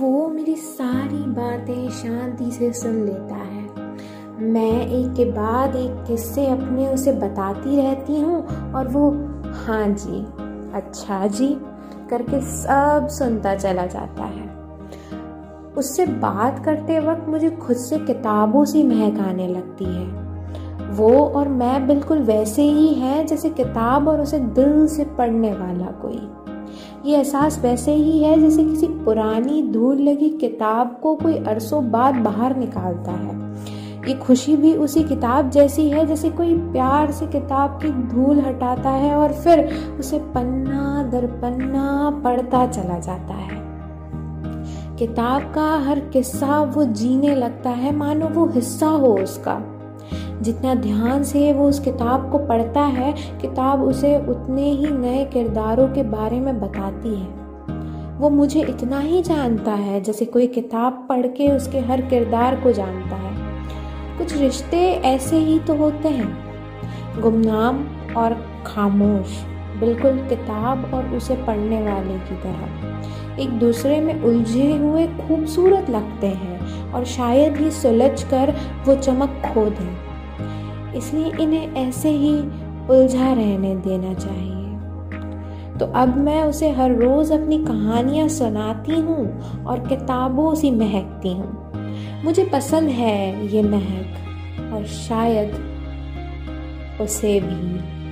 वो मेरी सारी बातें शांति से सुन लेता है। मैं एक के बाद एक किस्से अपने उसे बताती रहती हूँ और वो हाँ जी अच्छा जी, करके सब सुनता चला जाता है। उससे बात करते वक्त मुझे खुद से किताबों सी महक आने लगती है। वो और मैं बिल्कुल वैसे ही हैं जैसे किताब और उसे दिल से पढ़ने वाला कोई। ये एहसास वैसे ही है जैसे किसी पुरानी धूल लगी किताब को कोई अरसों बाद बाहर निकालता है। ये खुशी भी उसी किताब जैसी है जैसे कोई प्यार से किताब की धूल हटाता है और फिर उसे पन्ना दर पन्ना पढ़ता चला जाता है। किताब का हर किस्सा वो जीने लगता है, मानो वो हिस्सा हो उसका। जितना ध्यान से वो उस किताब को पढ़ता है, किताब उसे उतने ही नए किरदारों के बारे में बताती है। वो मुझे इतना ही जानता है जैसे कोई किताब पढ़ के उसके हर किरदार को जानता है। कुछ रिश्ते ऐसे ही तो होते हैं। गुमनाम और खामोश, बिल्कुल किताब और उसे पढ़ने वाले की तरह। एक दूसरे में उलझे हुए खूबसूरत लगते हैं। और शायद ही सुलझ कर वो चमक खो दें। इसलिए इन्हें ऐसे ही उलझा रहने देना चाहिए। तो अब मैं उसे हर रोज़ अपनी कहानियाँ सुनाती हूँ और किताबों से महकती हूँ। मुझे पसंद है ये महक और शायद उसे भी।